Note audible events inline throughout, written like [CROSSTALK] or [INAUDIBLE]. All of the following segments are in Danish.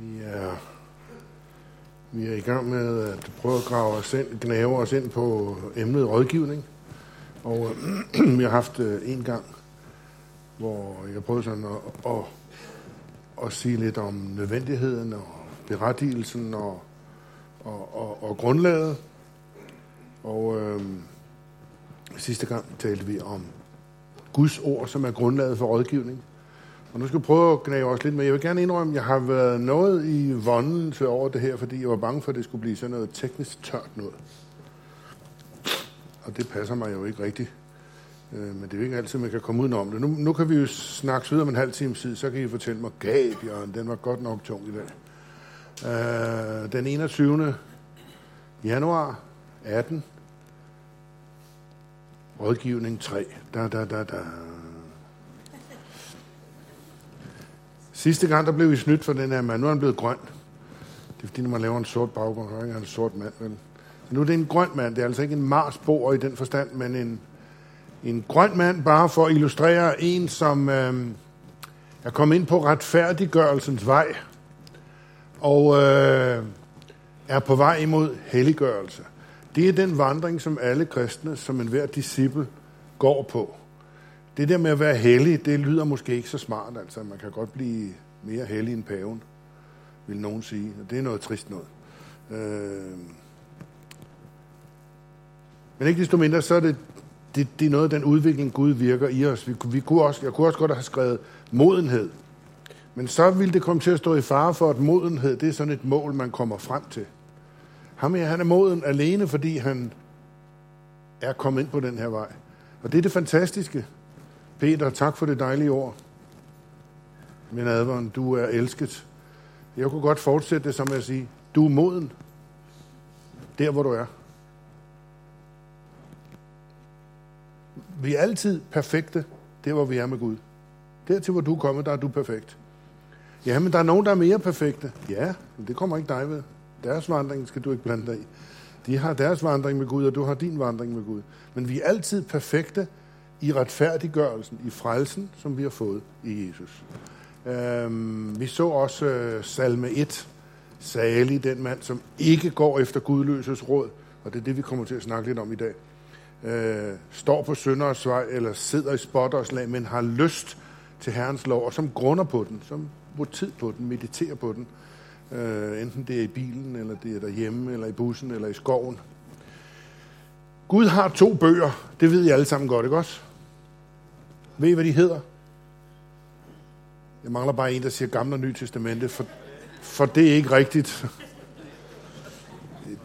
Vi er, vi er i gang med at prøve at grave os ind, gnave os ind på emnet rådgivning. Og øh, [CLEARS THROAT] vi har haft øh, en gang, hvor jeg prøvede sådan at, at, at sige lidt om nødvendigheden og berettigelsen og, og, og, og grundlaget. Og øh, sidste gang talte vi om Guds ord, som er grundlaget for rådgivning. Og nu skal vi prøve at gnave os lidt med. Jeg vil gerne indrømme, at jeg har været noget i vondelse over det her, fordi jeg var bange for, at det skulle blive sådan noget teknisk tørt noget. Og det passer mig jo ikke rigtigt. Øh, men det er jo ikke altid, man kan komme udenom det. Nu, nu kan vi jo snakke videre om en halv time tid, så kan I fortælle mig, gab, Jørgen, den var godt nok tung i dag. Øh, den 21. januar 18. Rådgivning 3. Da, da, da, da. Sidste gang, der blev vi snydt for den her mand. Nu er han blevet grøn. Det er fordi, når man laver en sort baggrund, så er han en sort mand. Men nu er det en grøn mand. Det er altså ikke en marsbor i den forstand, men en, en grøn mand, bare for at illustrere en, som øh, er kommet ind på retfærdiggørelsens vej, og øh, er på vej imod helliggørelse. Det er den vandring, som alle kristne, som enhver disciple, går på. Det der med at være hellig, det lyder måske ikke så smart. Altså, man kan godt blive mere hellig end paven, vil nogen sige. Og det er noget trist noget. Øh... Men ikke desto mindre, så er det, det, det er noget af den udvikling, Gud virker i os. Vi, vi kunne også, jeg kunne også godt have skrevet modenhed. Men så ville det komme til at stå i fare for, at modenhed, det er sådan et mål, man kommer frem til. Ham her, han er moden alene, fordi han er kommet ind på den her vej. Og det er det fantastiske. Peter, tak for det dejlige ord. Min advaren, du er elsket. Jeg kunne godt fortsætte det som at sige, du er moden. Der, hvor du er. Vi er altid perfekte, der hvor vi er med Gud. Dertil, hvor du er kommet, der er du perfekt. Ja, men der er nogen, der er mere perfekte. Ja, men det kommer ikke dig ved. Deres vandring skal du ikke blande dig i. De har deres vandring med Gud, og du har din vandring med Gud. Men vi er altid perfekte i retfærdiggørelsen, i frelsen, som vi har fået i Jesus. Øhm, vi så også øh, salme 1, salig den mand, som ikke går efter gudløses råd, og det er det, vi kommer til at snakke lidt om i dag. Øh, står på sønderes vej, eller sidder i spotterslag, men har lyst til Herrens lov, og som grunder på den, som bruger tid på den, mediterer på den, øh, enten det er i bilen, eller det er derhjemme, eller i bussen, eller i skoven. Gud har to bøger, det ved I alle sammen godt, ikke også? Ved I, hvad de hedder? Jeg mangler bare en, der siger Gamle og Nye Testamente, for, for det er ikke rigtigt.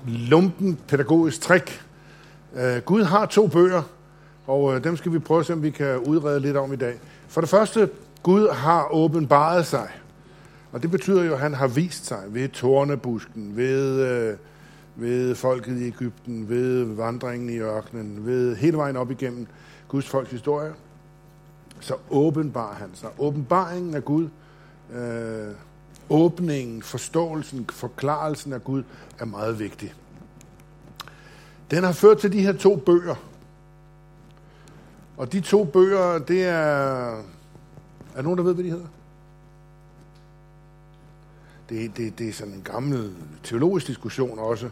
Lumpen pædagogisk trick. Uh, Gud har to bøger, og uh, dem skal vi prøve at se, om vi kan udrede lidt om i dag. For det første, Gud har åbenbaret sig. Og det betyder jo, at han har vist sig ved tornebusken, ved, øh, ved folket i Ægypten, ved vandringen i ørkenen, ved hele vejen op igennem Guds folks historie så åbenbar han sig. Åbenbaringen af Gud, øh, åbningen, forståelsen, forklarelsen af Gud er meget vigtig. Den har ført til de her to bøger. Og de to bøger, det er... Er der nogen, der ved, hvad de hedder? Det, det, det er sådan en gammel teologisk diskussion også,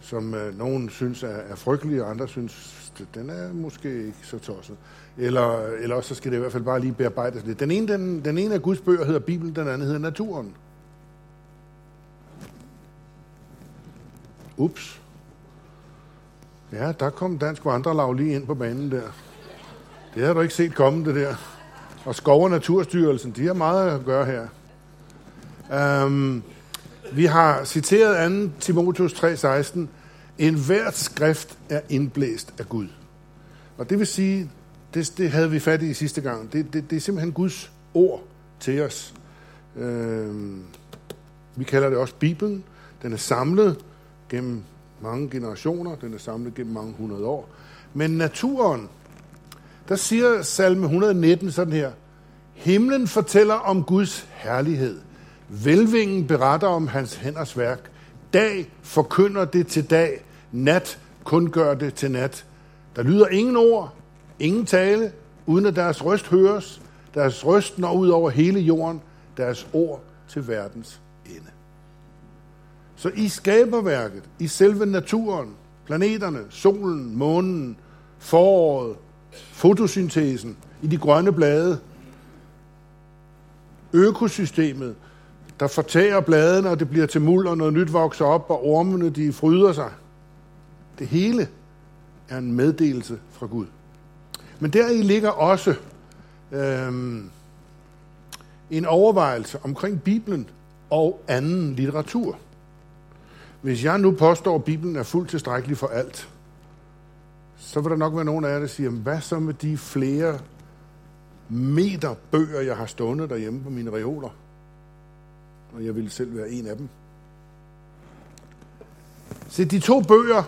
som øh, nogen synes er, er frygtelig, og andre synes, den er måske ikke så tosset. Eller, eller også så skal det i hvert fald bare lige bearbejdes lidt. Den ene, den, den ene af Guds bøger hedder Bibelen, den anden hedder Naturen. Ups. Ja, der kom Dansk Vandrelag lige ind på banen der. Det har du ikke set komme, det der. Og Skov- og Naturstyrelsen, de har meget at gøre her. Um, vi har citeret 2. Timotheus 3:16. En hvert skrift er indblæst af Gud. Og det vil sige, det, det havde vi fat i sidste gang. Det, det, det er simpelthen Guds ord til os. Øh, vi kalder det også Bibelen. Den er samlet gennem mange generationer. Den er samlet gennem mange hundrede år. Men naturen, der siger salme 119 sådan her. Himlen fortæller om Guds herlighed. Velvingen beretter om hans hænders værk. Dag forkynder det til dag. Nat kun gør det til nat. Der lyder ingen ord, ingen tale, uden at deres røst høres. Deres røst når ud over hele jorden, deres ord til verdens ende. Så i skaberværket, i selve naturen, planeterne, solen, månen, foråret, fotosyntesen, i de grønne blade, økosystemet, der fortærer bladene, og det bliver til muld, og noget nyt vokser op, og ormene de fryder sig. Det hele er en meddelelse fra Gud. Men deri ligger også øhm, en overvejelse omkring Bibelen og anden litteratur. Hvis jeg nu påstår, at Bibelen er fuldt tilstrækkelig for alt, så vil der nok være nogen af jer, der siger, hvad så med de flere meter bøger, jeg har stående derhjemme på mine reoler? Og jeg ville selv være en af dem. Se, de to bøger,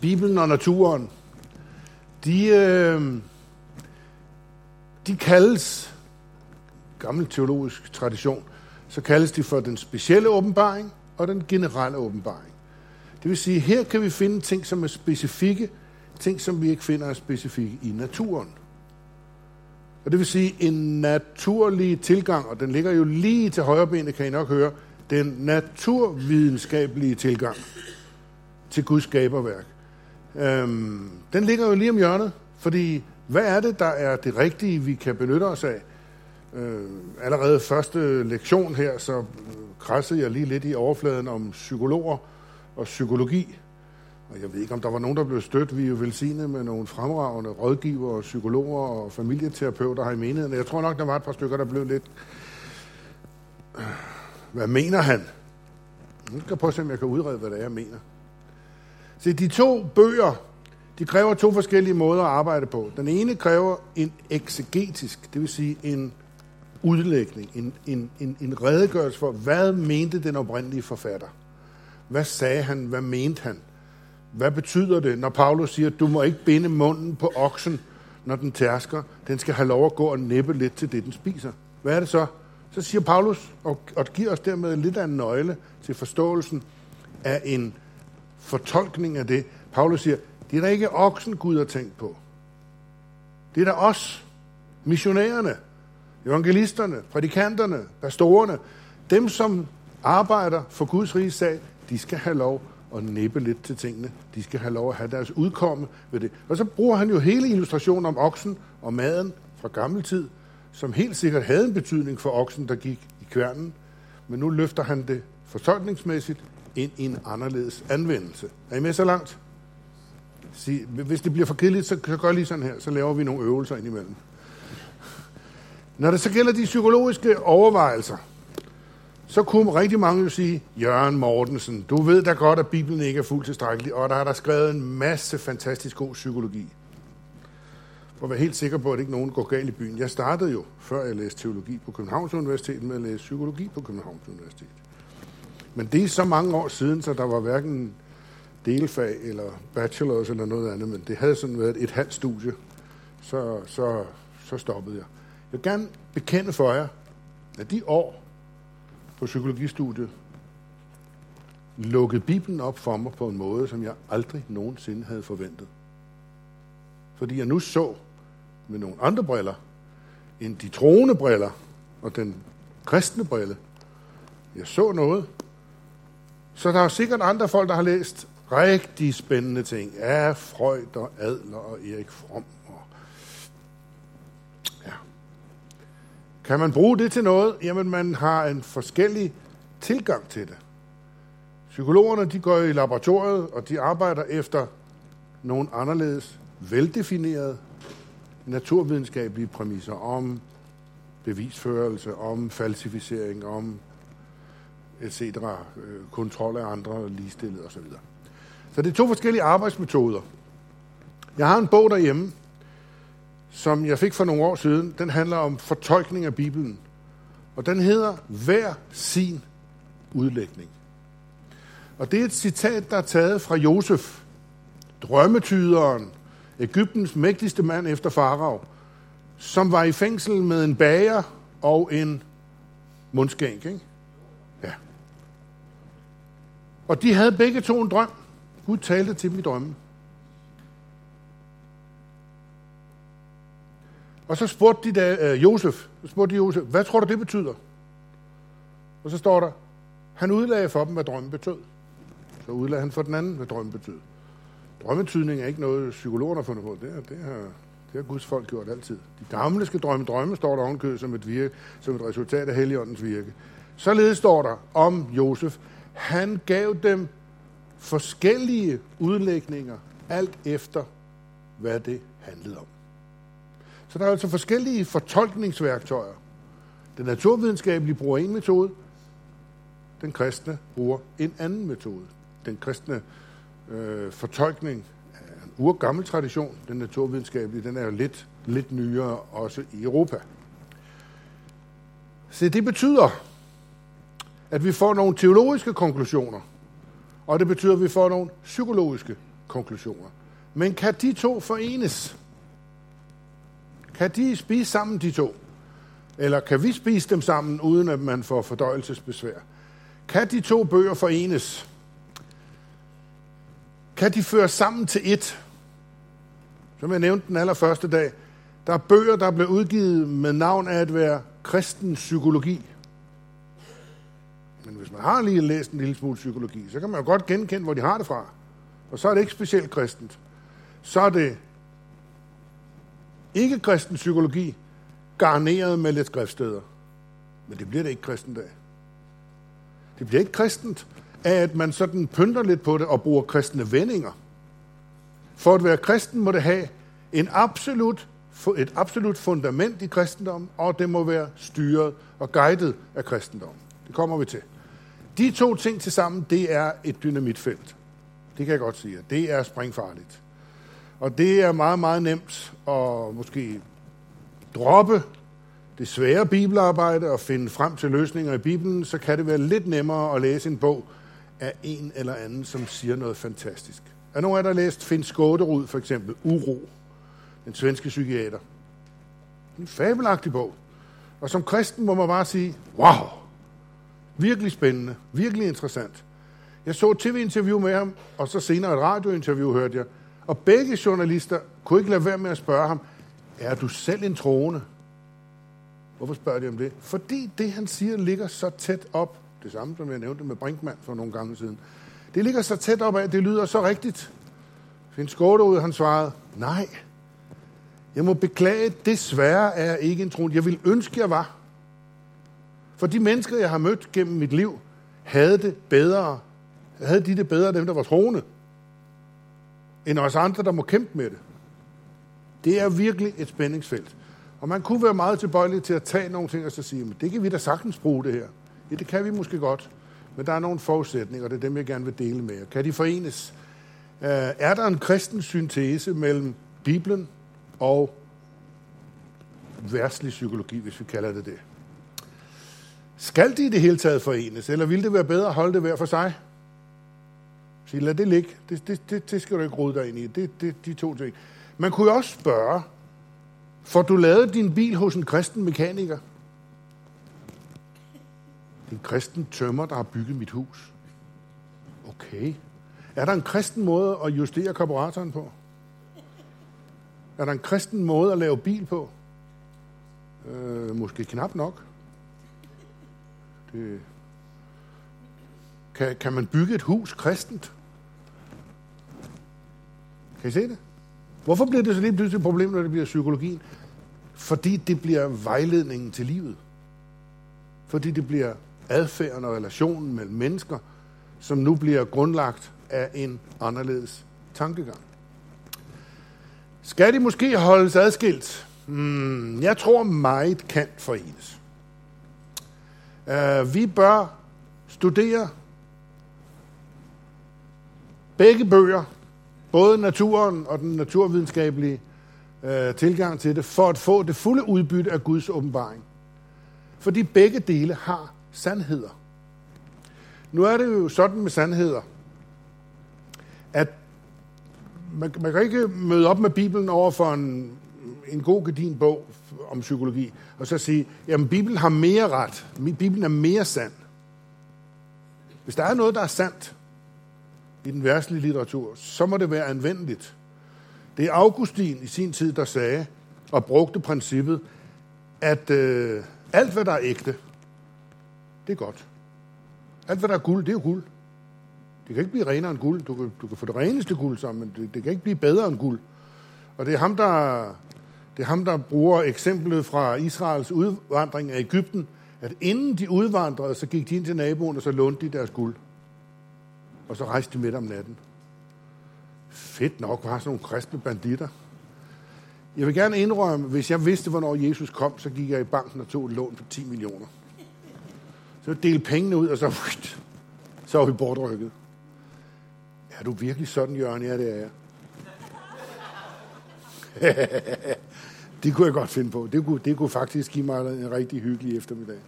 Bibelen og naturen, de, øh, de kaldes, gammel teologisk tradition, så kaldes de for den specielle åbenbaring og den generelle åbenbaring. Det vil sige, her kan vi finde ting, som er specifikke, ting, som vi ikke finder er specifikke i naturen. Og det vil sige, en naturlig tilgang, og den ligger jo lige til højre benet, kan I nok høre, den naturvidenskabelige tilgang til Guds skaberværk. Øhm, den ligger jo lige om hjørnet, fordi hvad er det, der er det rigtige, vi kan benytte os af? Øh, allerede første lektion her, så krassede jeg lige lidt i overfladen om psykologer og psykologi. Og jeg ved ikke, om der var nogen, der blev stødt. Vi er jo velsignet med nogle fremragende rådgivere, psykologer og familieterapeuter her i menigheden. Jeg tror nok, der var et par stykker, der blev lidt... Øh, hvad mener han? Nu skal jeg prøve at se, om jeg kan udrede, hvad det er, jeg mener. Se, de to bøger, de kræver to forskellige måder at arbejde på. Den ene kræver en eksegetisk, det vil sige en udlægning, en, en, en, en redegørelse for, hvad mente den oprindelige forfatter? Hvad sagde han? Hvad mente han? Hvad betyder det, når Paulus siger, at du må ikke binde munden på oksen, når den tærsker? Den skal have lov at gå og næppe lidt til det, den spiser. Hvad er det så? Så siger Paulus, og, og giver os dermed lidt af en nøgle til forståelsen af en fortolkning af det. Paulus siger, det er der ikke oksen, Gud har tænkt på. Det er der os, missionærerne, evangelisterne, prædikanterne, pastorerne, dem som arbejder for Guds rige sag, de skal have lov at nippe lidt til tingene. De skal have lov at have deres udkomme ved det. Og så bruger han jo hele illustrationen om oksen og maden fra gammel tid, som helt sikkert havde en betydning for oksen, der gik i kværnen. Men nu løfter han det fortolkningsmæssigt ind i en anderledes anvendelse. Er I med så langt? Hvis det bliver for kedeligt, så gør lige sådan her, så laver vi nogle øvelser indimellem. Når det så gælder de psykologiske overvejelser, så kunne rigtig mange jo sige, Jørgen Mortensen, du ved da godt, at Bibelen ikke er fuldt tilstrækkelig, og der er der skrevet en masse fantastisk god psykologi. For at være helt sikker på, at ikke nogen går galt i byen. Jeg startede jo, før jeg læste teologi på Københavns Universitet, med at læse psykologi på Københavns Universitet. Men det er så mange år siden, så der var hverken delfag eller bachelors eller noget andet, men det havde sådan været et halvt studie, så, så, så stoppede jeg. Jeg vil gerne bekende for jer, at de år på psykologistudiet lukkede Bibelen op for mig på en måde, som jeg aldrig nogensinde havde forventet. Fordi jeg nu så med nogle andre briller, end de troende briller og den kristne brille. Jeg så noget. Så der er sikkert andre folk, der har læst rigtig spændende ting. Ja, Freud og Adler og Erik Fromm Kan man bruge det til noget? Jamen, man har en forskellig tilgang til det. Psykologerne, de går i laboratoriet, og de arbejder efter nogle anderledes veldefinerede naturvidenskabelige præmisser om bevisførelse, om falsificering, om etc., øh, kontrol af andre, ligestillede osv. Så det er to forskellige arbejdsmetoder. Jeg har en bog derhjemme, som jeg fik for nogle år siden, den handler om fortolkning af Bibelen. Og den hedder Hver sin udlægning. Og det er et citat, der er taget fra Josef, drømmetyderen, Ægyptens mægtigste mand efter farao, som var i fængsel med en bager og en mundskænk. Ikke? Og de havde begge to en drøm. Gud talte til dem i drømmen. Og så spurgte de da, øh, Josef, så spurgte de Josef, hvad tror du det betyder? Og så står der, Han udlagde for dem, hvad drømmen betød. Så udlagde han for den anden, hvad drømmen betød. Drømmetydning er ikke noget, psykologerne har fundet på. Det, er, det, har, det har Guds folk gjort altid. De gamle skal drømme drømme, står der ovenkød som et, virke, som et resultat af Helligåndens virke. Således står der om Josef, han gav dem forskellige udlægninger, alt efter hvad det handlede om. Så der er altså forskellige fortolkningsværktøjer. Den naturvidenskabelige bruger en metode, den kristne bruger en anden metode. Den kristne øh, fortolkning er en urgammel tradition. Den naturvidenskabelige, den er jo lidt, lidt nyere også i Europa. Så det betyder, at vi får nogle teologiske konklusioner, og det betyder, at vi får nogle psykologiske konklusioner. Men kan de to forenes? Kan de spise sammen, de to? Eller kan vi spise dem sammen, uden at man får fordøjelsesbesvær? Kan de to bøger forenes? Kan de føre sammen til et? Som jeg nævnte den allerførste dag, der er bøger, der blev udgivet med navn af at være kristen psykologi. Men hvis man har lige læst en lille smule psykologi, så kan man jo godt genkende, hvor de har det fra. Og så er det ikke specielt kristent. Så er det ikke kristen psykologi, garneret med lidt skriftsteder. Men det bliver det ikke kristent af. Det bliver ikke kristent af, at man sådan pynter lidt på det og bruger kristne vendinger. For at være kristen må det have en absolut, et absolut fundament i kristendommen, og det må være styret og guidet af kristendommen. Det kommer vi til. De to ting til sammen, det er et dynamitfelt. Det kan jeg godt sige. Det er springfarligt. Og det er meget, meget nemt at måske droppe det svære bibelarbejde og finde frem til løsninger i Bibelen, så kan det være lidt nemmere at læse en bog af en eller anden, som siger noget fantastisk. Er nogen af der læst Finn Skåderud, for eksempel, Uro, den svenske psykiater? En fabelagtig bog. Og som kristen må man bare sige, wow, virkelig spændende, virkelig interessant. Jeg så et tv-interview med ham, og så senere et radiointerview hørte jeg. Og begge journalister kunne ikke lade være med at spørge ham, er du selv en troende? Hvorfor spørger de om det? Fordi det, han siger, ligger så tæt op. Det samme, som jeg nævnte med Brinkmann for nogle gange siden. Det ligger så tæt op af, det lyder så rigtigt. Finn ud, han svarede, nej. Jeg må beklage, desværre er jeg ikke en troende. Jeg vil ønske, jeg var. For de mennesker, jeg har mødt gennem mit liv, havde det bedre. Havde de det bedre, dem der var troende, end os andre, der må kæmpe med det. Det er virkelig et spændingsfelt. Og man kunne være meget tilbøjelig til at tage nogle ting og så sige, men det kan vi da sagtens bruge det her. Ja, det kan vi måske godt. Men der er nogle forudsætninger, og det er dem, jeg gerne vil dele med jer. Kan de forenes? Øh, er der en kristen syntese mellem Bibelen og værtslig psykologi, hvis vi kalder det det? Skal de i det hele taget forenes, eller vil det være bedre at holde det hver for sig? Så lad det ligge. Det, det, det, det skal du ikke rode dig ind i. Det, det, de to ting. Man kunne jo også spørge, får du lavet din bil hos en kristen mekaniker? En kristen tømmer, der har bygget mit hus. Okay. Er der en kristen måde at justere karburatoren på? Er der en kristen måde at lave bil på? Øh, måske knap nok. Det... Kan, kan man bygge et hus kristent? Kan I se det? Hvorfor bliver det så lige pludselig et problem, når det bliver psykologien? Fordi det bliver vejledningen til livet. Fordi det bliver adfærden og relationen mellem mennesker, som nu bliver grundlagt af en anderledes tankegang. Skal de måske holdes adskilt? Hmm, jeg tror meget kan forenes. Uh, vi bør studere begge bøger både naturen og den naturvidenskabelige øh, tilgang til det, for at få det fulde udbytte af Guds åbenbaring. Fordi begge dele har sandheder. Nu er det jo sådan med sandheder, at man, man kan ikke møde op med Bibelen over for en, en god gedin bog om psykologi, og så sige, jamen Bibelen har mere ret, Bibelen er mere sand. Hvis der er noget, der er sandt, i den værtslige litteratur, så må det være anvendeligt. Det er Augustin i sin tid, der sagde og brugte princippet, at øh, alt, hvad der er ægte, det er godt. Alt, hvad der er guld, det er guld. Det kan ikke blive renere end guld. Du kan, du kan få det reneste guld sammen, men det, det kan ikke blive bedre end guld. Og det er ham, der, det er ham, der bruger eksemplet fra Israels udvandring af Ægypten, at inden de udvandrede, så gik de ind til naboen, og så lånte de deres guld. Og så rejste de midt om natten. Fedt nok, var sådan nogle kristne banditter. Jeg vil gerne indrømme, hvis jeg vidste, hvornår Jesus kom, så gik jeg i banken og tog et lån på 10 millioner. Så delte pengene ud, og så, så var vi bortrykket. Er du virkelig sådan, Jørgen? Ja, det er jeg. [LAUGHS] det kunne jeg godt finde på. Det kunne, det kunne faktisk give mig en rigtig hyggelig eftermiddag.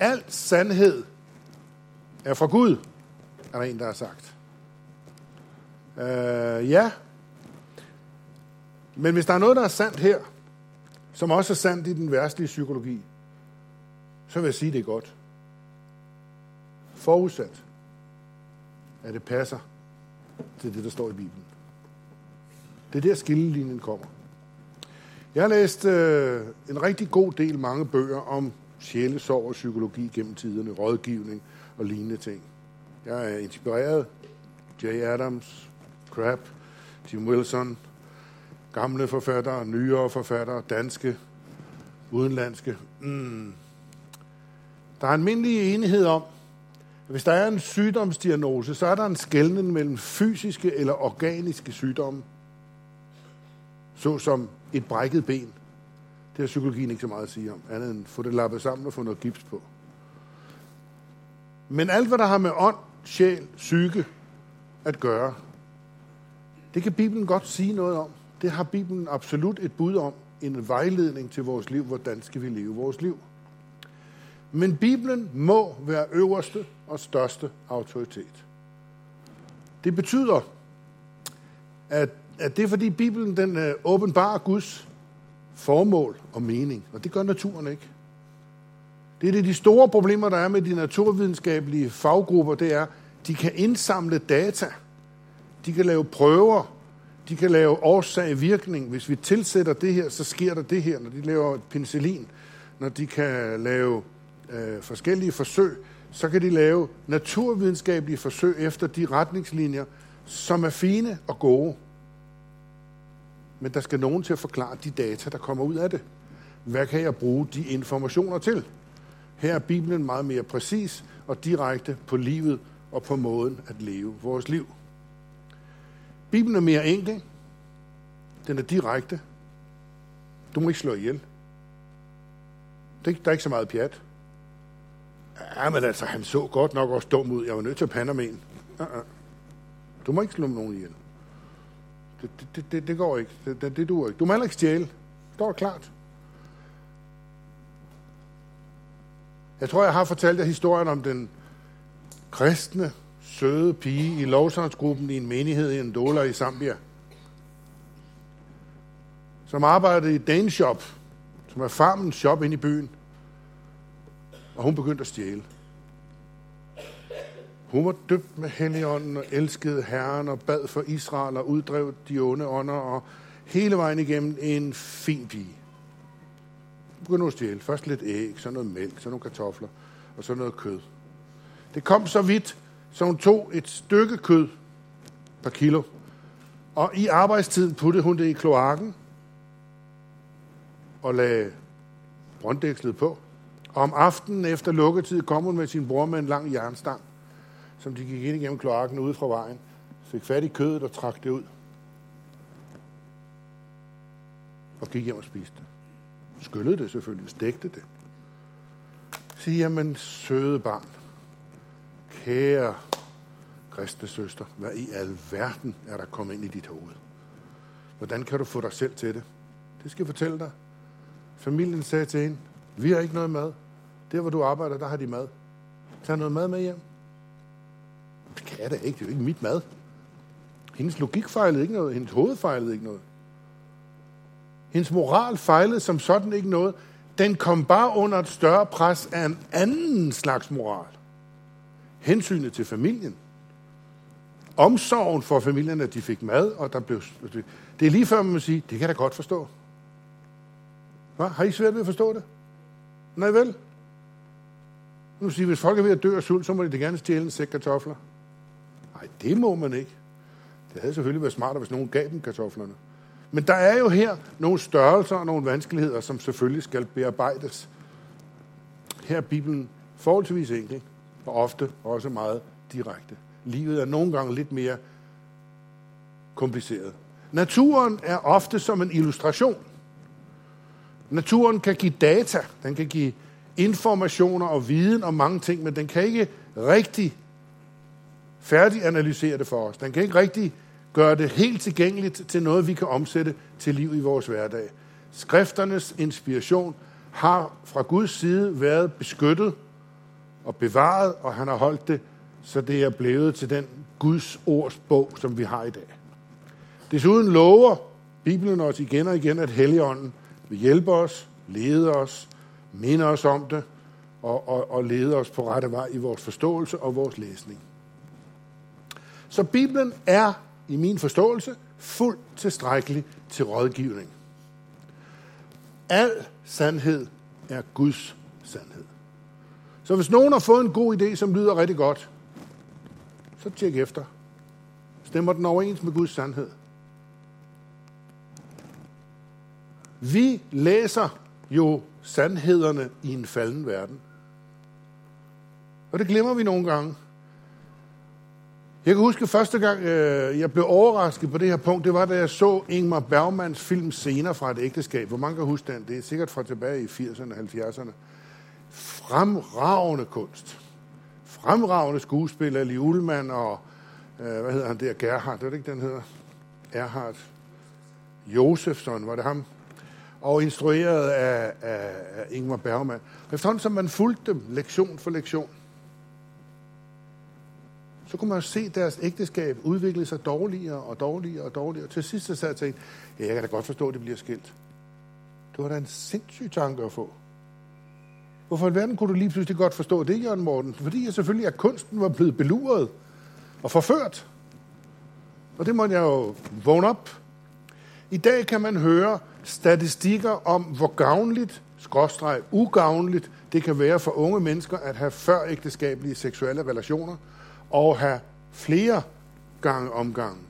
Al sandhed er fra Gud, er der en, der har sagt. Øh, ja. Men hvis der er noget, der er sandt her, som også er sandt i den værstlige psykologi, så vil jeg sige, det er godt. Forudsat, at det passer til det, der står i Bibelen. Det er der skillelinjen kommer. Jeg har læst øh, en rigtig god del mange bøger om sjælesorg og psykologi gennem tiderne, rådgivning og lignende ting. Jeg er inspireret. Jay Adams, Crab, Jim Wilson, gamle forfattere, nyere forfattere, danske, udenlandske. Mm. Der er almindelig enighed om, hvis der er en sygdomsdiagnose, så er der en skældning mellem fysiske eller organiske sygdomme, såsom et brækket ben. Det har psykologien ikke så meget at sige om, andet end få det lappet sammen og få noget gips på. Men alt, hvad der har med ånd, sjæl, psyke at gøre, det kan Bibelen godt sige noget om. Det har Bibelen absolut et bud om, en vejledning til vores liv, hvordan skal vi leve vores liv. Men Bibelen må være øverste og største autoritet. Det betyder, at, at det er fordi Bibelen den øh, åbenbarer Guds formål og mening, og det gør naturen ikke. Det er det, de store problemer, der er med de naturvidenskabelige faggrupper, det er, de kan indsamle data, de kan lave prøver, de kan lave årsag-virkning. Hvis vi tilsætter det her, så sker der det her, når de laver penicillin, når de kan lave øh, forskellige forsøg, så kan de lave naturvidenskabelige forsøg efter de retningslinjer, som er fine og gode. Men der skal nogen til at forklare de data, der kommer ud af det. Hvad kan jeg bruge de informationer til? Her er Bibelen meget mere præcis og direkte på livet og på måden at leve vores liv. Bibelen er mere enkel. Den er direkte. Du må ikke slå ihjel. Der er ikke så meget pjat. Ja, men altså, han så godt nok også dum ud. Jeg var nødt til at pande med en. Uh-uh. Du må ikke slå nogen ihjel. Det, det, det, det går ikke. Det, det, det duer ikke. Du må heller ikke stjæle. Står klart. Jeg tror, jeg har fortalt jer historien om den kristne, søde pige i lovsangsgruppen i en menighed i en i Zambia, som arbejdede i Dane Shop, som er farmens shop inde i byen og hun begyndte at stjæle. Hun var døbt med Helligånden og elskede Herren og bad for Israel og uddrev de onde ånder og hele vejen igennem en fin pige. Hun begyndte at stjæle. Først lidt æg, så noget mælk, så nogle kartofler og så noget kød. Det kom så vidt, så hun tog et stykke kød per kilo, og i arbejdstiden puttede hun det i kloakken og lagde brønddækslet på. Og om aftenen efter lukketid kom hun med sin bror med en lang jernstang, som de gik ind igennem kloakken ude fra vejen, fik fat i kødet og trak det ud. Og gik hjem og spiste det. Skyllede det selvfølgelig, stegte det. Sige, jamen søde barn, kære kristne søster, hvad i alverden er der kommet ind i dit hoved? Hvordan kan du få dig selv til det? Det skal jeg fortælle dig. Familien sagde til hende, vi har ikke noget mad. Der, hvor du arbejder, der har de mad. Tag noget mad med hjem. Det kan jeg da ikke. Det er jo ikke mit mad. Hendes logik fejlede ikke noget. Hendes hoved fejlede ikke noget. Hendes moral fejlede som sådan ikke noget. Den kom bare under et større pres af en anden slags moral. Hensynet til familien. Omsorgen for familien, at de fik mad, og der blev... Det er lige før, man må sige, det kan jeg da godt forstå. Hva? Har I svært ved at forstå det? Nej vel? Nu siger hvis folk er ved at dø af sult, så må de da gerne stjæle en sæk kartofler. Nej, det må man ikke. Det havde selvfølgelig været smartere, hvis nogen gav dem kartoflerne. Men der er jo her nogle størrelser og nogle vanskeligheder, som selvfølgelig skal bearbejdes. Her er Bibelen forholdsvis enkel, og ofte også meget direkte. Livet er nogle gange lidt mere kompliceret. Naturen er ofte som en illustration. Naturen kan give data, den kan give informationer og viden om mange ting, men den kan ikke rigtig færdiganalysere det for os. Den kan ikke rigtig gøre det helt tilgængeligt til noget, vi kan omsætte til liv i vores hverdag. Skrifternes inspiration har fra Guds side været beskyttet og bevaret, og han har holdt det, så det er blevet til den Guds ords bog, som vi har i dag. Desuden lover Bibelen os igen og igen, at Helligånden vil hjælpe os, lede os, minder os om det, og, og, og leder os på rette vej i vores forståelse og vores læsning. Så Bibelen er, i min forståelse, fuldt tilstrækkelig til rådgivning. Al sandhed er Guds sandhed. Så hvis nogen har fået en god idé, som lyder rigtig godt, så tjek efter. Stemmer den overens med Guds sandhed? Vi læser jo sandhederne i en falden verden. Og det glemmer vi nogle gange. Jeg kan huske første gang, øh, jeg blev overrasket på det her punkt, det var, da jeg så Ingmar Bergmans film Scener fra et ægteskab. Hvor mange kan huske den? Det er sikkert fra tilbage i 80'erne og 70'erne. Fremragende kunst. Fremragende skuespiller, Li Ullmann og, øh, hvad hedder han der, Gerhard, det er det ikke, den hedder? Erhard Josefsson, var det ham? Og instrueret af, af, af Ingmar Bergman. Efterhånden som man fulgte dem lektion for lektion, så kunne man se deres ægteskab udvikle sig dårligere og dårligere og dårligere. Til sidst så sad jeg tænkte, ja, jeg kan da godt forstå, at det bliver skilt. Det var da en sindssyg tanke at få. Hvorfor i verden kunne du lige pludselig godt forstå det, Jørgen Morten? Fordi jeg selvfølgelig, at kunsten var blevet beluret og forført. Og det måtte jeg jo vågne op. I dag kan man høre statistikker om, hvor gavnligt, skråstreg, ugavnligt, det kan være for unge mennesker at have førægteskabelige seksuelle relationer og have flere gange omgangen.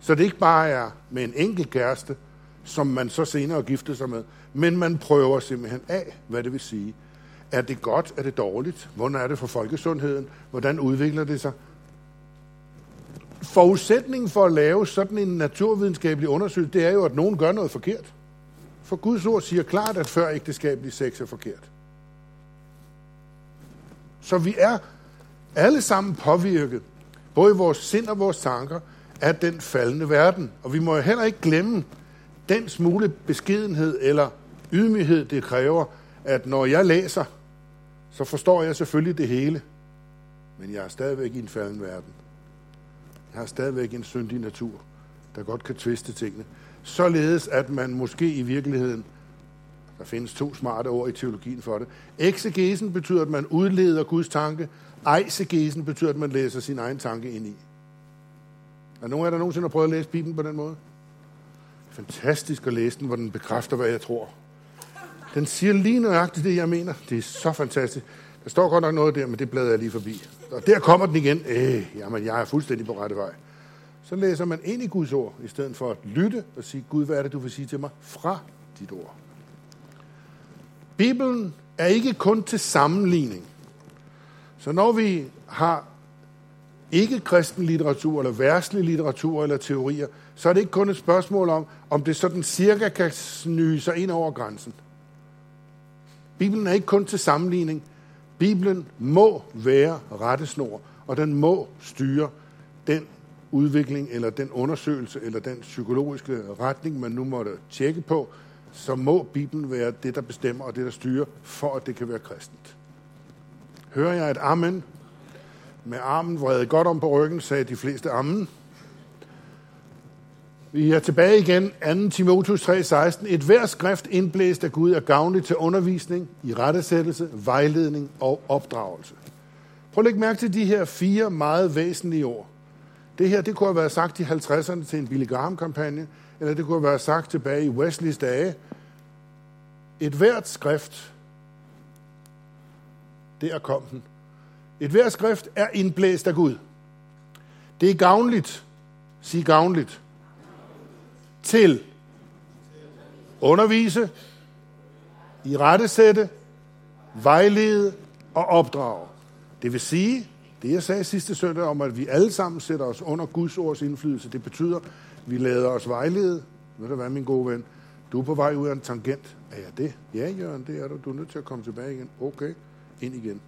Så det ikke bare er med en enkelt kæreste, som man så senere gifter sig med, men man prøver simpelthen af, hvad det vil sige. Er det godt? Er det dårligt? Hvordan er det for folkesundheden? Hvordan udvikler det sig? Forudsætningen for at lave sådan en naturvidenskabelig undersøgelse, det er jo, at nogen gør noget forkert. For Guds ord siger klart, at før ægteskabelig sex er forkert. Så vi er alle sammen påvirket, både i vores sind og vores tanker, af den faldende verden. Og vi må jo heller ikke glemme den smule beskedenhed eller ydmyghed, det kræver, at når jeg læser, så forstår jeg selvfølgelig det hele. Men jeg er stadigvæk i en falden verden. Har stadigvæk en syndig natur, der godt kan tviste tingene. Således, at man måske i virkeligheden, der findes to smarte ord i teologien for det, exegesen betyder, at man udleder Guds tanke, eisegesen betyder, at man læser sin egen tanke ind i. Er nogen af der nogensinde har prøvet at læse Bibelen på den måde? Fantastisk at læse den, hvor den bekræfter, hvad jeg tror. Den siger lige nøjagtigt det, jeg mener. Det er så fantastisk. Der står godt nok noget der, men det bladrer jeg lige forbi. Og der kommer den igen. Øh, jamen, jeg er fuldstændig på rette vej. Så læser man ind i Guds ord, i stedet for at lytte og sige, Gud, hvad er det, du vil sige til mig fra dit ord? Bibelen er ikke kun til sammenligning. Så når vi har ikke kristen litteratur, eller værtslig litteratur, eller teorier, så er det ikke kun et spørgsmål om, om det sådan cirka kan snyge sig ind over grænsen. Bibelen er ikke kun til sammenligning, Bibelen må være rettesnor, og den må styre den udvikling, eller den undersøgelse, eller den psykologiske retning, man nu måtte tjekke på, så må Bibelen være det, der bestemmer, og det, der styrer, for at det kan være kristent. Hører jeg et amen? Med armen vredet godt om på ryggen, sagde de fleste amen. Vi er tilbage igen, 2. Timotheus 3:16. Et hver skrift indblæst af Gud er gavnligt til undervisning, i rettesættelse, vejledning og opdragelse. Prøv at lægge mærke til de her fire meget væsentlige ord. Det her, det kunne have været sagt i 50'erne til en Billy Graham-kampagne. eller det kunne have været sagt tilbage i Wesleys dage, et hvert skrift, der kom den. Et hvert skrift er indblæst af Gud. Det er gavnligt, sig gavnligt, til undervise, i rettesætte, vejlede og opdrage. Det vil sige, det jeg sagde sidste søndag om, at vi alle sammen sætter os under Guds ords indflydelse, det betyder, at vi lader os vejlede. Ved du hvad, min gode ven? Du er på vej ud af en tangent. Er jeg det? Ja, Jørgen, det er du. Du er nødt til at komme tilbage igen. Okay, ind igen.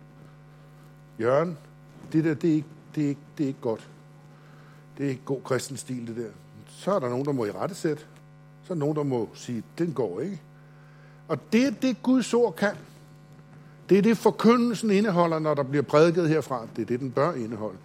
Jørgen, det der, det er ikke, det er ikke, det er ikke godt. Det er ikke god kristen stil, det der. Så er der nogen, der må i rettesæt. Så er der nogen, der må sige, den går ikke. Og det er det, Guds ord kan. Det er det, forkyndelsen indeholder, når der bliver prædiket herfra. Det er det, den bør indeholde.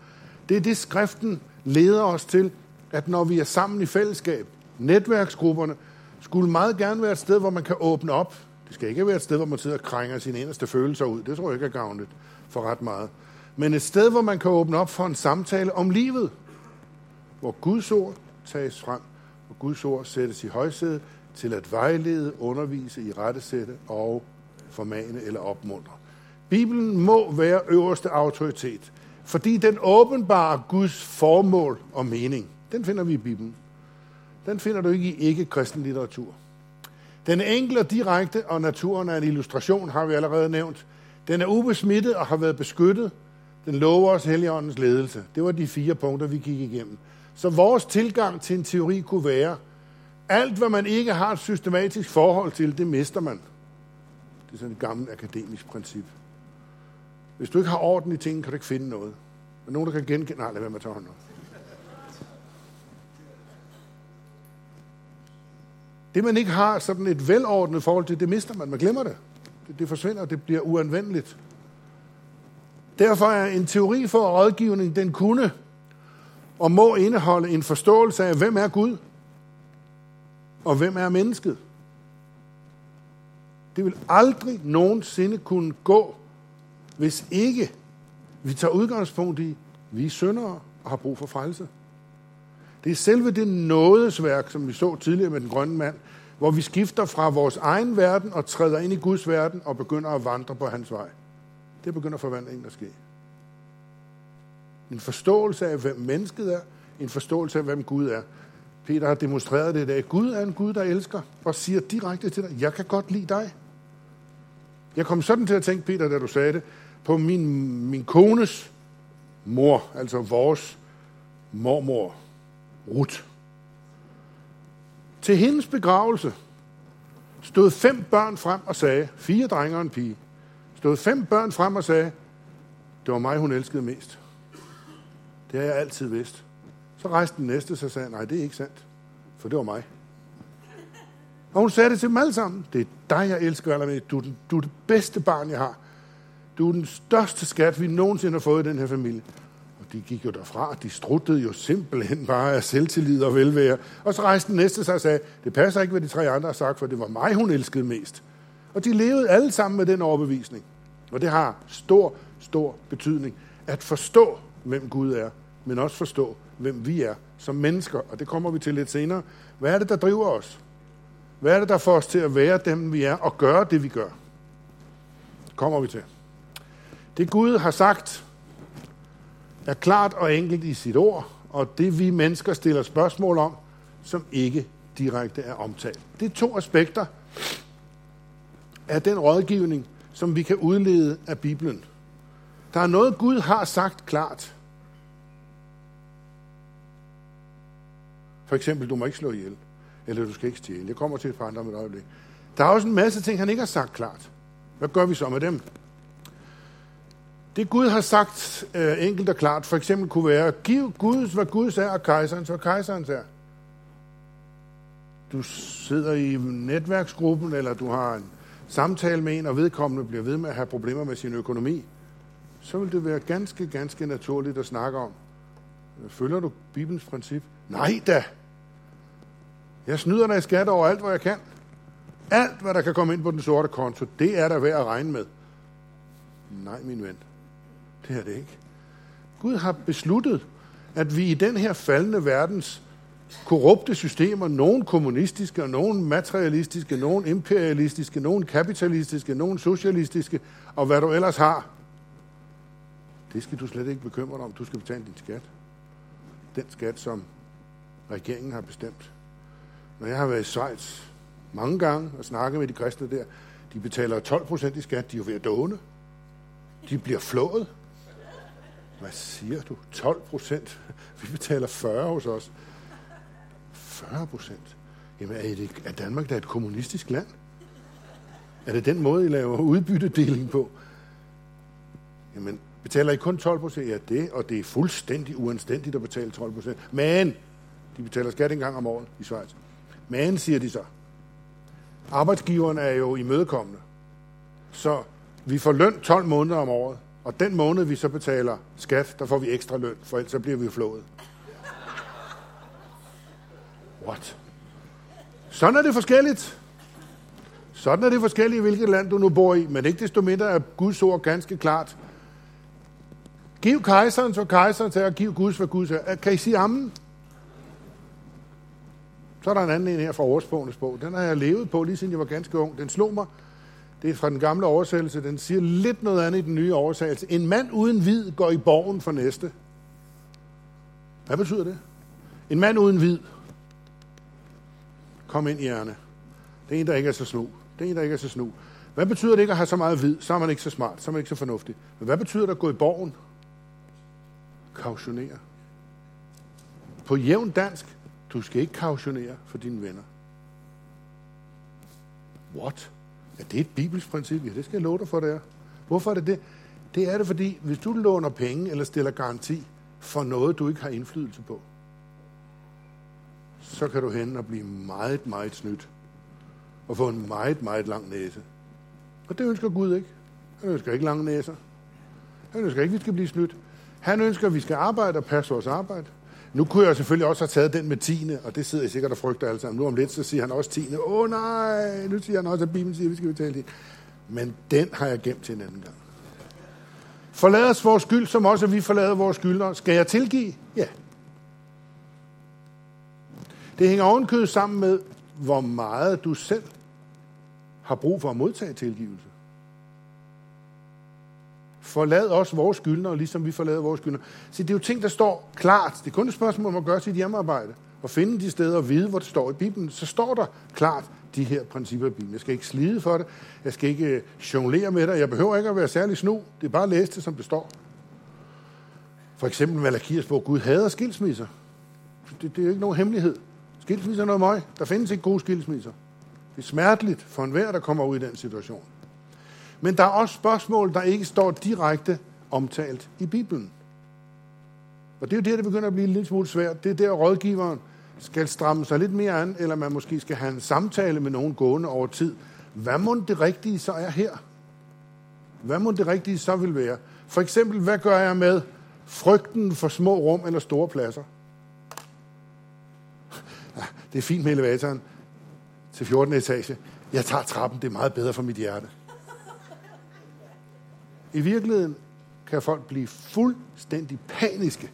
Det er det, skriften leder os til, at når vi er sammen i fællesskab, netværksgrupperne, skulle meget gerne være et sted, hvor man kan åbne op. Det skal ikke være et sted, hvor man sidder og krænger sine inderste følelser ud. Det tror jeg ikke er gavnligt for ret meget. Men et sted, hvor man kan åbne op for en samtale om livet. Hvor Guds ord tages frem, og Guds ord sættes i højsædet til at vejlede, undervise, i rettesætte og formane eller opmuntre. Bibelen må være øverste autoritet, fordi den åbenbarer Guds formål og mening. Den finder vi i Bibelen. Den finder du ikke i ikke-kristen litteratur. Den er enkel og direkte, og naturen er en illustration, har vi allerede nævnt. Den er ubesmittet og har været beskyttet. Den lover os Helligåndens ledelse. Det var de fire punkter, vi gik igennem. Så vores tilgang til en teori kunne være, alt hvad man ikke har et systematisk forhold til, det mister man. Det er sådan et gammelt akademisk princip. Hvis du ikke har orden i tingene, kan du ikke finde noget. Men nogen, der kan genkende... Nej, lad være med at tage hånden op. Det, man ikke har sådan et velordnet forhold til, det mister man. Man glemmer det. Det, det forsvinder, det bliver uanvendeligt. Derfor er en teori for rådgivning, den kunne og må indeholde en forståelse af, hvem er Gud, og hvem er mennesket. Det vil aldrig nogensinde kunne gå, hvis ikke vi tager udgangspunkt i, vi er syndere og har brug for frelse. Det er selve det nådesværk, som vi så tidligere med den grønne mand, hvor vi skifter fra vores egen verden og træder ind i Guds verden og begynder at vandre på hans vej. Det begynder forvandlingen at ske. En forståelse af, hvem mennesket er, en forståelse af, hvem Gud er. Peter har demonstreret det i dag. Gud er en Gud, der elsker, og siger direkte til dig, jeg kan godt lide dig. Jeg kom sådan til at tænke, Peter, da du sagde det, på min, min kones mor, altså vores mormor, Ruth. Til hendes begravelse stod fem børn frem og sagde, fire drenge og en pige, stod fem børn frem og sagde, det var mig, hun elskede mest. Det har jeg altid vidst. Så rejste den næste sig og sagde, nej, det er ikke sandt, for det var mig. Og hun sagde det til dem alle sammen. Det er dig, jeg elsker allermest. Du er, den, du er det bedste barn, jeg har. Du er den største skat, vi nogensinde har fået i den her familie. Og de gik jo derfra. De struttede jo simpelthen bare af selvtillid og velvære. Og så rejste den næste sig og sagde, det passer ikke, hvad de tre andre har sagt, for det var mig, hun elskede mest. Og de levede alle sammen med den overbevisning. Og det har stor, stor betydning at forstå, hvem Gud er, men også forstå, hvem vi er som mennesker. Og det kommer vi til lidt senere. Hvad er det, der driver os? Hvad er det, der får os til at være dem, vi er, og gøre det, vi gør? Kommer vi til. Det Gud har sagt, er klart og enkelt i sit ord, og det vi mennesker stiller spørgsmål om, som ikke direkte er omtalt. Det er to aspekter af den rådgivning, som vi kan udlede af Bibelen. Der er noget, Gud har sagt klart. For eksempel, du må ikke slå ihjel, eller du skal ikke stjæle. Jeg kommer til et par andre om et øjeblik. Der er også en masse ting, han ikke har sagt klart. Hvad gør vi så med dem? Det Gud har sagt øh, enkelt og klart, for eksempel kunne være, giv Guds, hvad Guds er, og kejserens, hvad kejserens er. Du sidder i netværksgruppen, eller du har en samtale med en, og vedkommende bliver ved med at have problemer med sin økonomi, så vil det være ganske, ganske naturligt at snakke om. Følger du Bibelens princip? Nej da! Jeg snyder dig i skat over alt, hvad jeg kan. Alt, hvad der kan komme ind på den sorte konto, det er der værd at regne med. Nej, min ven. Det er det ikke. Gud har besluttet, at vi i den her faldende verdens korrupte systemer, nogen kommunistiske, og materialistiske, nogen imperialistiske, nogen kapitalistiske, nogen socialistiske, og hvad du ellers har. Det skal du slet ikke bekymre dig om. Du skal betale din skat. Den skat, som regeringen har bestemt. Når jeg har været i Schweiz mange gange og snakket med de kristne der, de betaler 12 procent i skat. De er jo ved at dåne. De bliver flået. Hvad siger du? 12 procent? Vi betaler 40 hos os. 40 procent? Jamen, er, det, er Danmark da et kommunistisk land? Er det den måde, I laver udbyttedeling på? Jamen, betaler I kun 12 procent? Ja, det, og det er fuldstændig uanstændigt at betale 12 procent. Men, de betaler skat en gang om året i Schweiz. Men, siger de så, arbejdsgiveren er jo imødekommende. Så vi får løn 12 måneder om året, og den måned, vi så betaler skat, der får vi ekstra løn, for ellers så bliver vi flået. What? Sådan er det forskelligt. Sådan er det forskelligt, hvilket land du nu bor i, men ikke desto mindre er Guds ord ganske klart. Giv kejseren så kejseren til, og giv Guds for Guds er. Kan I sige amen? Så er der en anden en her fra Årsbogenes bog. Den har jeg levet på, lige siden jeg var ganske ung. Den slog mig. Det er fra den gamle oversættelse. Den siger lidt noget andet i den nye oversættelse. En mand uden vid går i borgen for næste. Hvad betyder det? En mand uden vid. Kom ind, hjerne. Det er en, der ikke er så snu. Det er en, der ikke er så snu. Hvad betyder det ikke at have så meget vid? Så er man ikke så smart, så er man ikke så fornuftig. Men hvad betyder det at gå i borgen? Kautionere. På jævn dansk, du skal ikke kautionere for dine venner. What? Ja, det er et bibelsk princip. Ja, det skal jeg love dig for, det er. Hvorfor er det det? Det er det, fordi hvis du låner penge eller stiller garanti for noget, du ikke har indflydelse på, så kan du hen og blive meget, meget snydt. Og få en meget, meget lang næse. Og det ønsker Gud ikke. Han ønsker ikke lange næser. Han ønsker ikke, at vi skal blive snydt. Han ønsker, at vi skal arbejde og passe vores arbejde. Nu kunne jeg selvfølgelig også have taget den med tiende, og det sidder jeg sikkert og frygter alle sammen. Nu om lidt, så siger han også tiende. Åh oh, nej, nu siger han også, at Bibelen siger, at vi skal betale det. Men den har jeg gemt til en anden gang. Forlad os vores skyld, som også vi forlader vores skyldere. Skal jeg tilgive? Ja. Det hænger ovenkødet sammen med, hvor meget du selv har brug for at modtage tilgivelse. Forlad os vores skyldner, ligesom vi forlader vores skyldner. Så det er jo ting, der står klart. Det er kun et spørgsmål om at gøre sit hjemmearbejde og finde de steder og vide, hvor det står i Bibelen. Så står der klart de her principper i Bibelen. Jeg skal ikke slide for det. Jeg skal ikke øh, jonglere med det. Jeg behøver ikke at være særlig snu. Det er bare at læse det, som det står. For eksempel Malakias bog, Gud hader skilsmisser. Det, det er jo ikke nogen hemmelighed. Skilsmisser er noget møg. Der findes ikke gode skilsmisser. Det er smerteligt for enhver, der kommer ud i den situation. Men der er også spørgsmål, der ikke står direkte omtalt i Bibelen. Og det er jo det, der begynder at blive lidt smule svært. Det er der, rådgiveren skal stramme sig lidt mere an, eller man måske skal have en samtale med nogen gående over tid. Hvad må det rigtige så er her? Hvad må det rigtige så vil være? For eksempel, hvad gør jeg med frygten for små rum eller store pladser? Ah, det er fint med elevatoren til 14. etage. Jeg tager trappen, det er meget bedre for mit hjerte. I virkeligheden kan folk blive fuldstændig paniske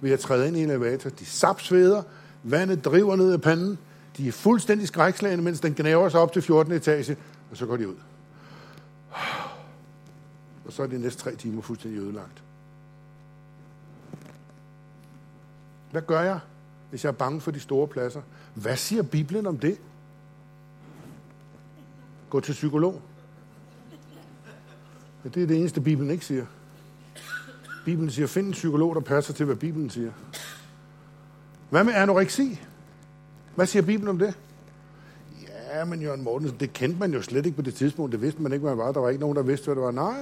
ved at træde ind i en elevator. De sapsveder, vandet driver ned af panden, de er fuldstændig skrækslagende, mens den gnaver sig op til 14. etage, og så går de ud. Og så er de næste tre timer fuldstændig ødelagt. Hvad gør jeg, hvis jeg er bange for de store pladser? Hvad siger Bibelen om det? Gå til psykolog. Ja, det er det eneste, Bibelen ikke siger. Bibelen siger, find en psykolog, der passer til, hvad Bibelen siger. Hvad med anoreksi? Hvad siger Bibelen om det? Ja, men Jørgen Mortensen, det kendte man jo slet ikke på det tidspunkt. Det vidste man ikke, hvad det var. Der var ikke nogen, der vidste, hvad det var. Nej.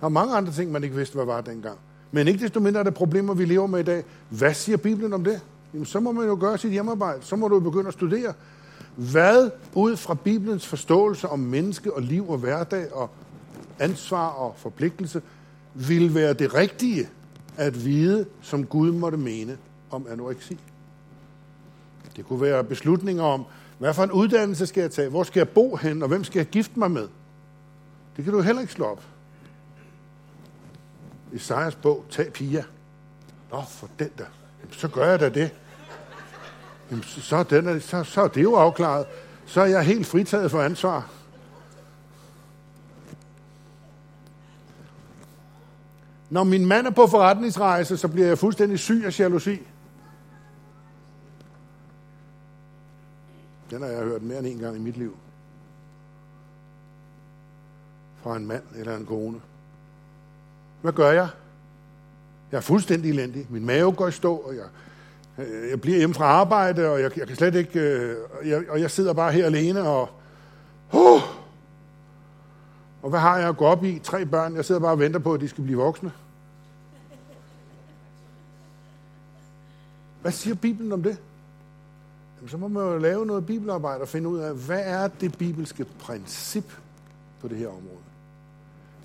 Der var mange andre ting, man ikke vidste, hvad det var dengang. Men ikke desto mindre er det problemer, vi lever med i dag. Hvad siger Bibelen om det? Jamen, så må man jo gøre sit hjemmearbejde. Så må du begynde at studere. Hvad ud fra Bibelens forståelse om menneske og liv og hverdag og ansvar og forpligtelse vil være det rigtige at vide, som Gud måtte mene om anoreksi. Det kunne være beslutninger om, hvad for en uddannelse skal jeg tage, hvor skal jeg bo hen, og hvem skal jeg gifte mig med. Det kan du heller ikke slå op. Isaias bog, tag piger. Nå, for den der. Så gør jeg da det. Jamen, så, er den, så, så er det jo afklaret. Så er jeg helt fritaget for ansvar. Når min mand er på forretningsrejse, så bliver jeg fuldstændig syg af jalousi. Den har jeg hørt mere end en gang i mit liv. Fra en mand eller en kone. Hvad gør jeg? Jeg er fuldstændig elendig. Min mave går i stå, og jeg, øh, jeg bliver hjemme fra arbejde, og jeg, jeg kan slet ikke... Øh, jeg, og jeg sidder bare her alene, og... Uh, og hvad har jeg at gå op i? Tre børn. Jeg sidder bare og venter på, at de skal blive voksne. Hvad siger Bibelen om det? Jamen, så må man jo lave noget bibelarbejde og finde ud af, hvad er det bibelske princip på det her område?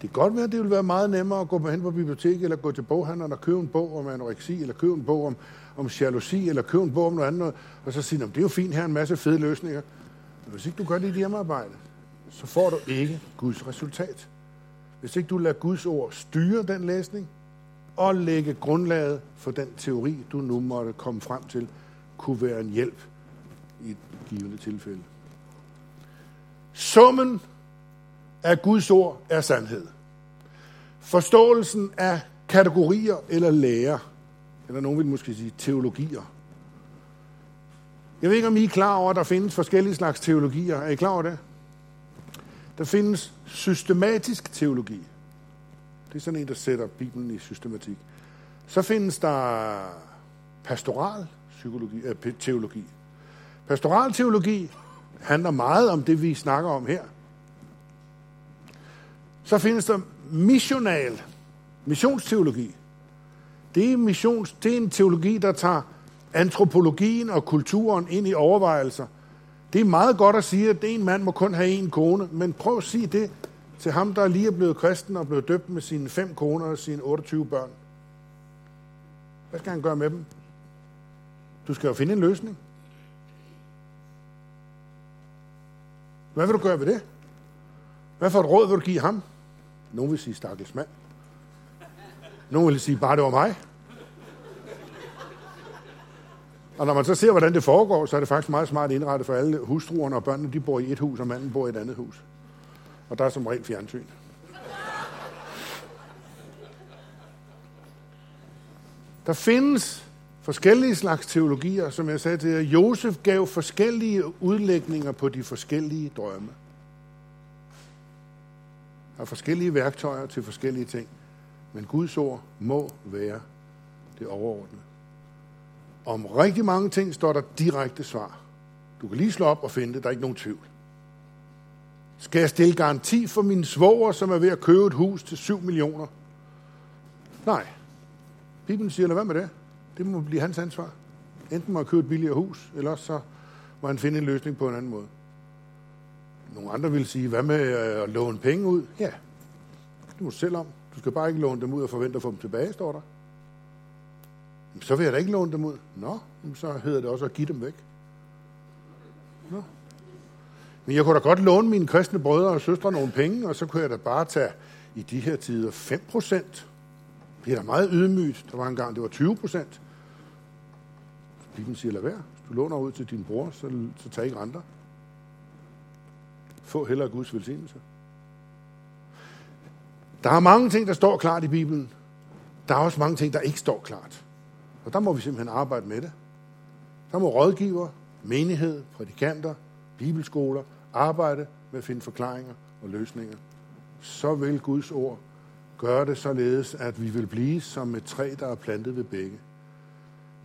Det kan godt være, at det vil være meget nemmere at gå hen på biblioteket, eller gå til boghandleren og købe en bog om anoreksi, eller købe en bog om, om jalousi, eller købe en bog om noget andet, og så sige, det er jo fint, her er en masse fede løsninger. Men hvis ikke du gør dit hjemmearbejde, så får du ikke Guds resultat. Hvis ikke du lader Guds ord styre den læsning, og lægge grundlaget for den teori, du nu måtte komme frem til, kunne være en hjælp i et givende tilfælde. Summen af Guds ord er sandhed. Forståelsen af kategorier eller lærer, eller nogen vil måske sige teologier. Jeg ved ikke, om I er klar over, at der findes forskellige slags teologier. Er I klar over det? Der findes systematisk teologi. Det er sådan en, der sætter Bibelen i systematik. Så findes der pastoral psykologi, øh, teologi. Pastoral teologi handler meget om det, vi snakker om her. Så findes der missional, missionsteologi. Det er, missions, det er en teologi, der tager antropologien og kulturen ind i overvejelser. Det er meget godt at sige, at en mand må kun have en kone, men prøv at sige det til ham, der lige er blevet kristen og blevet døbt med sine fem koner og sine 28 børn. Hvad skal han gøre med dem? Du skal jo finde en løsning. Hvad vil du gøre ved det? Hvad for et råd vil du give ham? Nogen vil sige, stakkels mand. Nogen vil sige, bare det var mig. Og når man så ser, hvordan det foregår, så er det faktisk meget smart indrettet for alle hustruerne og børnene, de bor i et hus, og manden bor i et andet hus. Og der er som regel fjernsyn. Der findes forskellige slags teologier, som jeg sagde til jer. Josef gav forskellige udlægninger på de forskellige drømme. Der er forskellige værktøjer til forskellige ting. Men Guds ord må være det overordnede. Om rigtig mange ting står der direkte svar. Du kan lige slå op og finde det, der er ikke nogen tvivl. Skal jeg stille garanti for min svoger, som er ved at købe et hus til 7 millioner? Nej. Bibelen siger, lad være med det. Det må blive hans ansvar. Enten må han købe et billigere hus, eller så må han finde en løsning på en anden måde. Nogle andre vil sige, hvad med øh, at låne penge ud? Ja, det må du selv om. Du skal bare ikke låne dem ud og forvente at få dem tilbage, står der. Så vil jeg da ikke låne dem ud. Nå, så hedder det også at give dem væk. Nå. Men jeg kunne da godt låne mine kristne brødre og søstre nogle penge, og så kunne jeg da bare tage i de her tider 5 procent. Det er da meget ydmygt. Der var en gang, det var 20 procent. Bibelen siger, lad være. Hvis du låner ud til din bror, så, så tag ikke renter. Få heller Guds velsignelse. Der er mange ting, der står klart i Bibelen. Der er også mange ting, der ikke står klart. Og der må vi simpelthen arbejde med det. Der må rådgiver, menighed, prædikanter, bibelskoler arbejde med at finde forklaringer og løsninger. Så vil Guds ord gøre det således, at vi vil blive som et træ, der er plantet ved begge.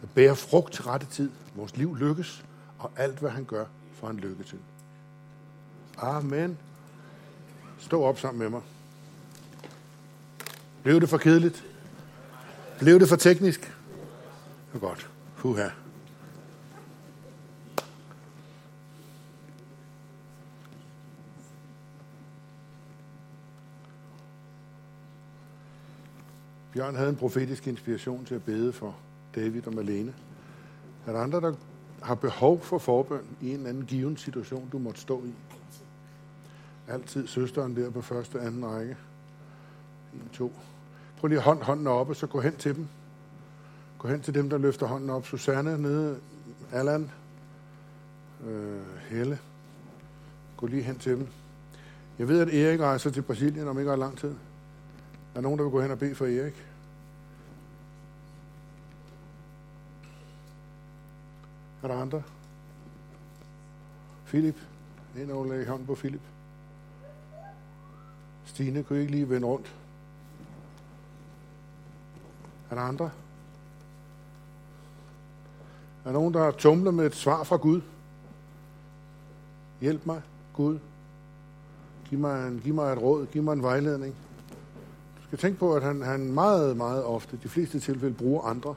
Der bærer frugt til rette tid. Vores liv lykkes, og alt, hvad han gør, får han lykke til. Amen. Stå op sammen med mig. Blev det for kedeligt? Blev det for teknisk? Det er godt. Puha. Bjørn havde en profetisk inspiration til at bede for David og Malene. Er der andre, der har behov for forbøn i en eller anden given situation, du måtte stå i? Altid søsteren der på første anden række. En, to. Prøv lige at hånd hånden op, og så gå hen til dem. Gå hen til dem, der løfter hånden op. Susanne nede, Allan, øh, Helle. Gå lige hen til dem. Jeg ved, at Erik rejser til Brasilien om ikke ret lang tid. Er der nogen, der vil gå hen og bede for Erik? Er der andre? Philip? Ind og lægge hånden på Philip. Stine, kunne I ikke lige vende rundt? Er der andre? Er nogen, der tumler med et svar fra Gud? Hjælp mig, Gud. Giv mig, en, giv mig et råd, giv mig en vejledning. Du skal tænke på, at han, han meget, meget ofte, de fleste tilfælde, bruger andre.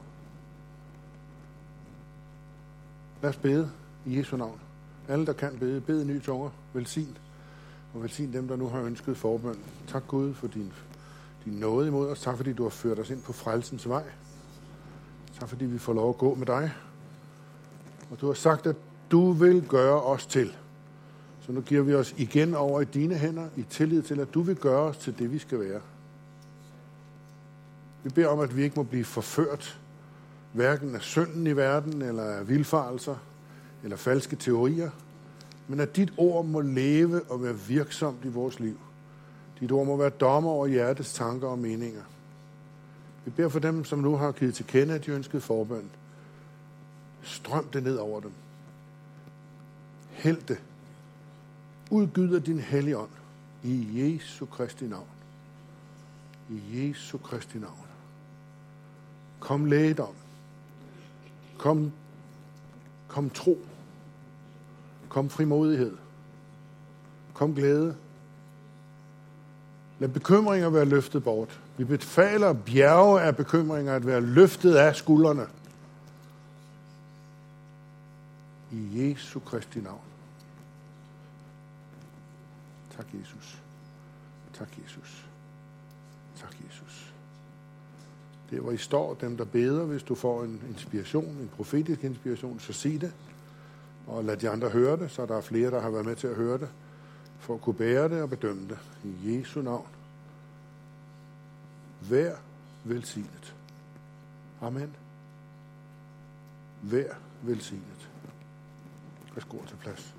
Lad os bede i Jesu navn. Alle, der kan bede, bed ny tunger. Velsign. Og velsign dem, der nu har ønsket forbøn. Tak Gud for din, din nåde imod os. Tak fordi du har ført os ind på frelsens vej. Tak fordi vi får lov at gå med dig. Og du har sagt, at du vil gøre os til. Så nu giver vi os igen over i dine hænder, i tillid til, at du vil gøre os til det, vi skal være. Vi beder om, at vi ikke må blive forført, hverken af synden i verden, eller af vilfarelser, eller falske teorier, men at dit ord må leve og være virksomt i vores liv. Dit ord må være dommer over hjertets tanker og meninger. Vi beder for dem, som nu har givet til kende, at de ønskede forbøn. Strøm det ned over dem. Hæld det. Udgyder din hellige ånd i Jesu Kristi navn. I Jesu Kristi navn. Kom lægedom. Kom, kom tro. Kom frimodighed. Kom glæde. Lad bekymringer være løftet bort. Vi befaler bjerge af bekymringer at være løftet af skuldrene. I Jesu Kristi navn. Tak, Jesus. Tak, Jesus. Tak, Jesus. Det hvor I står, dem der beder, hvis du får en inspiration, en profetisk inspiration, så sig det. Og lad de andre høre det, så der er flere, der har været med til at høre det, for at kunne bære det og bedømme det. I Jesu navn. Vær velsignet. Amen. Vær velsignet. Værsgo quarter tage plads.